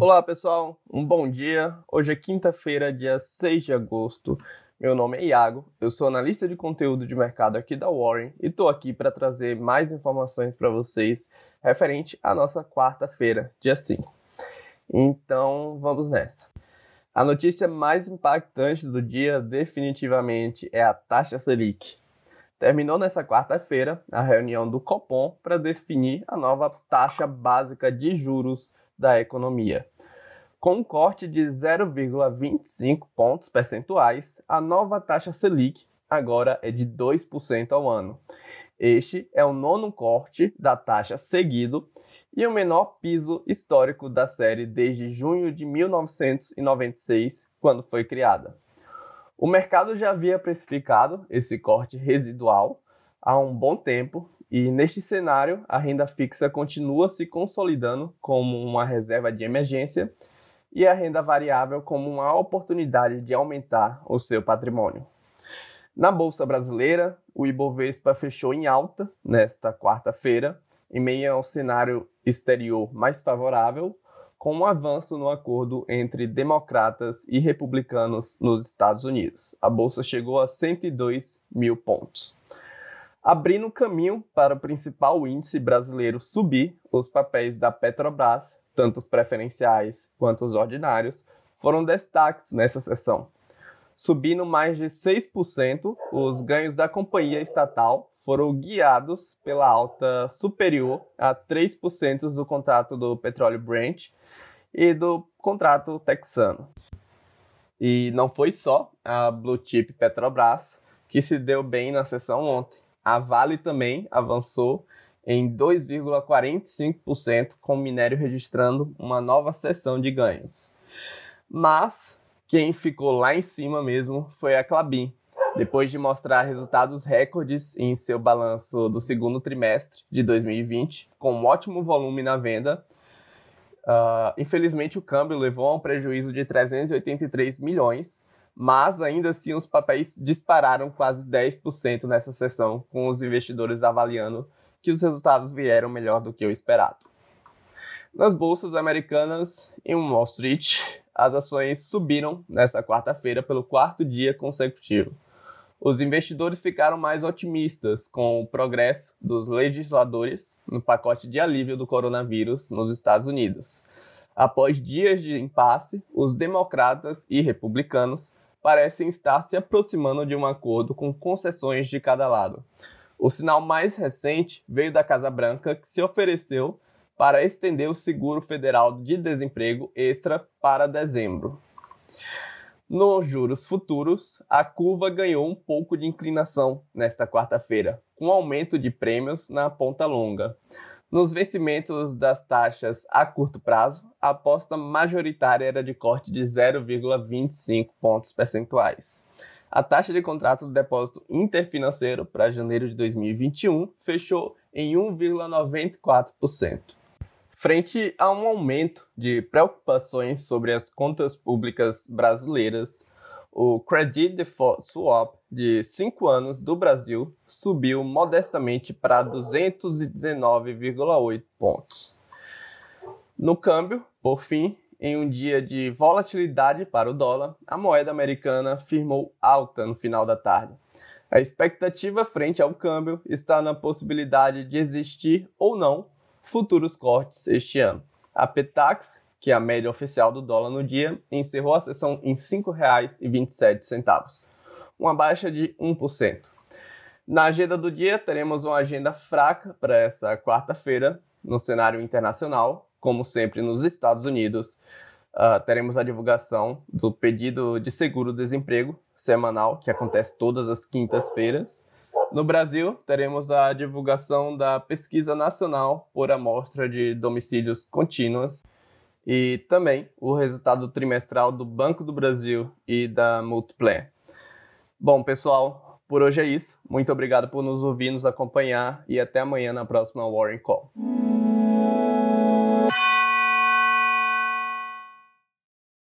Olá pessoal, um bom dia. Hoje é quinta-feira, dia 6 de agosto. Meu nome é Iago, eu sou analista de conteúdo de mercado aqui da Warren e estou aqui para trazer mais informações para vocês referente à nossa quarta-feira, dia 5. Então vamos nessa. A notícia mais impactante do dia definitivamente é a taxa Selic. Terminou nessa quarta-feira a reunião do Copom para definir a nova taxa básica de juros da economia. Com um corte de 0,25 pontos percentuais, a nova taxa Selic agora é de 2% ao ano. Este é o nono corte da taxa seguido e o menor piso histórico da série desde junho de 1996, quando foi criada. O mercado já havia precificado esse corte residual há um bom tempo e neste cenário a renda fixa continua se consolidando como uma reserva de emergência e a renda variável como uma oportunidade de aumentar o seu patrimônio. Na bolsa brasileira, o Ibovespa fechou em alta nesta quarta-feira, em meio ao cenário exterior mais favorável, com um avanço no acordo entre democratas e republicanos nos Estados Unidos. A bolsa chegou a 102 mil pontos. Abrindo caminho para o principal índice brasileiro subir, os papéis da Petrobras tanto os preferenciais quanto os ordinários, foram destaques nessa sessão. Subindo mais de 6%, os ganhos da companhia estatal foram guiados pela alta superior a 3% do contrato do petróleo Brent e do contrato texano. E não foi só a Blue Chip Petrobras que se deu bem na sessão ontem. A Vale também avançou em 2,45%, com o minério registrando uma nova sessão de ganhos. Mas quem ficou lá em cima mesmo foi a Clabin, depois de mostrar resultados recordes em seu balanço do segundo trimestre de 2020, com um ótimo volume na venda. Uh, infelizmente, o câmbio levou a um prejuízo de 383 milhões, mas ainda assim os papéis dispararam quase 10% nessa sessão, com os investidores avaliando que os resultados vieram melhor do que o esperado. Nas bolsas americanas em Wall Street, as ações subiram nesta quarta-feira pelo quarto dia consecutivo. Os investidores ficaram mais otimistas com o progresso dos legisladores no pacote de alívio do coronavírus nos Estados Unidos. Após dias de impasse, os democratas e republicanos parecem estar se aproximando de um acordo com concessões de cada lado. O sinal mais recente veio da Casa Branca, que se ofereceu para estender o seguro federal de desemprego extra para dezembro. Nos juros futuros, a curva ganhou um pouco de inclinação nesta quarta-feira, com aumento de prêmios na ponta longa. Nos vencimentos das taxas a curto prazo, a aposta majoritária era de corte de 0,25 pontos percentuais. A taxa de contrato do depósito interfinanceiro para janeiro de 2021 fechou em 1,94%. Frente a um aumento de preocupações sobre as contas públicas brasileiras, o Credit Default Swap de 5 anos do Brasil subiu modestamente para 219,8 pontos. No câmbio, por fim, em um dia de volatilidade para o dólar, a moeda americana firmou alta no final da tarde. A expectativa frente ao câmbio está na possibilidade de existir ou não futuros cortes este ano. A Petax, que é a média oficial do dólar no dia, encerrou a sessão em R$ 5,27, uma baixa de 1%. Na agenda do dia, teremos uma agenda fraca para essa quarta-feira no cenário internacional, como sempre nos Estados Unidos, uh, teremos a divulgação do pedido de seguro-desemprego semanal, que acontece todas as quintas-feiras. No Brasil, teremos a divulgação da Pesquisa Nacional por Amostra de Domicílios Contínuas e também o resultado trimestral do Banco do Brasil e da Multiplan. Bom, pessoal, por hoje é isso. Muito obrigado por nos ouvir, nos acompanhar e até amanhã na próxima Warren Call.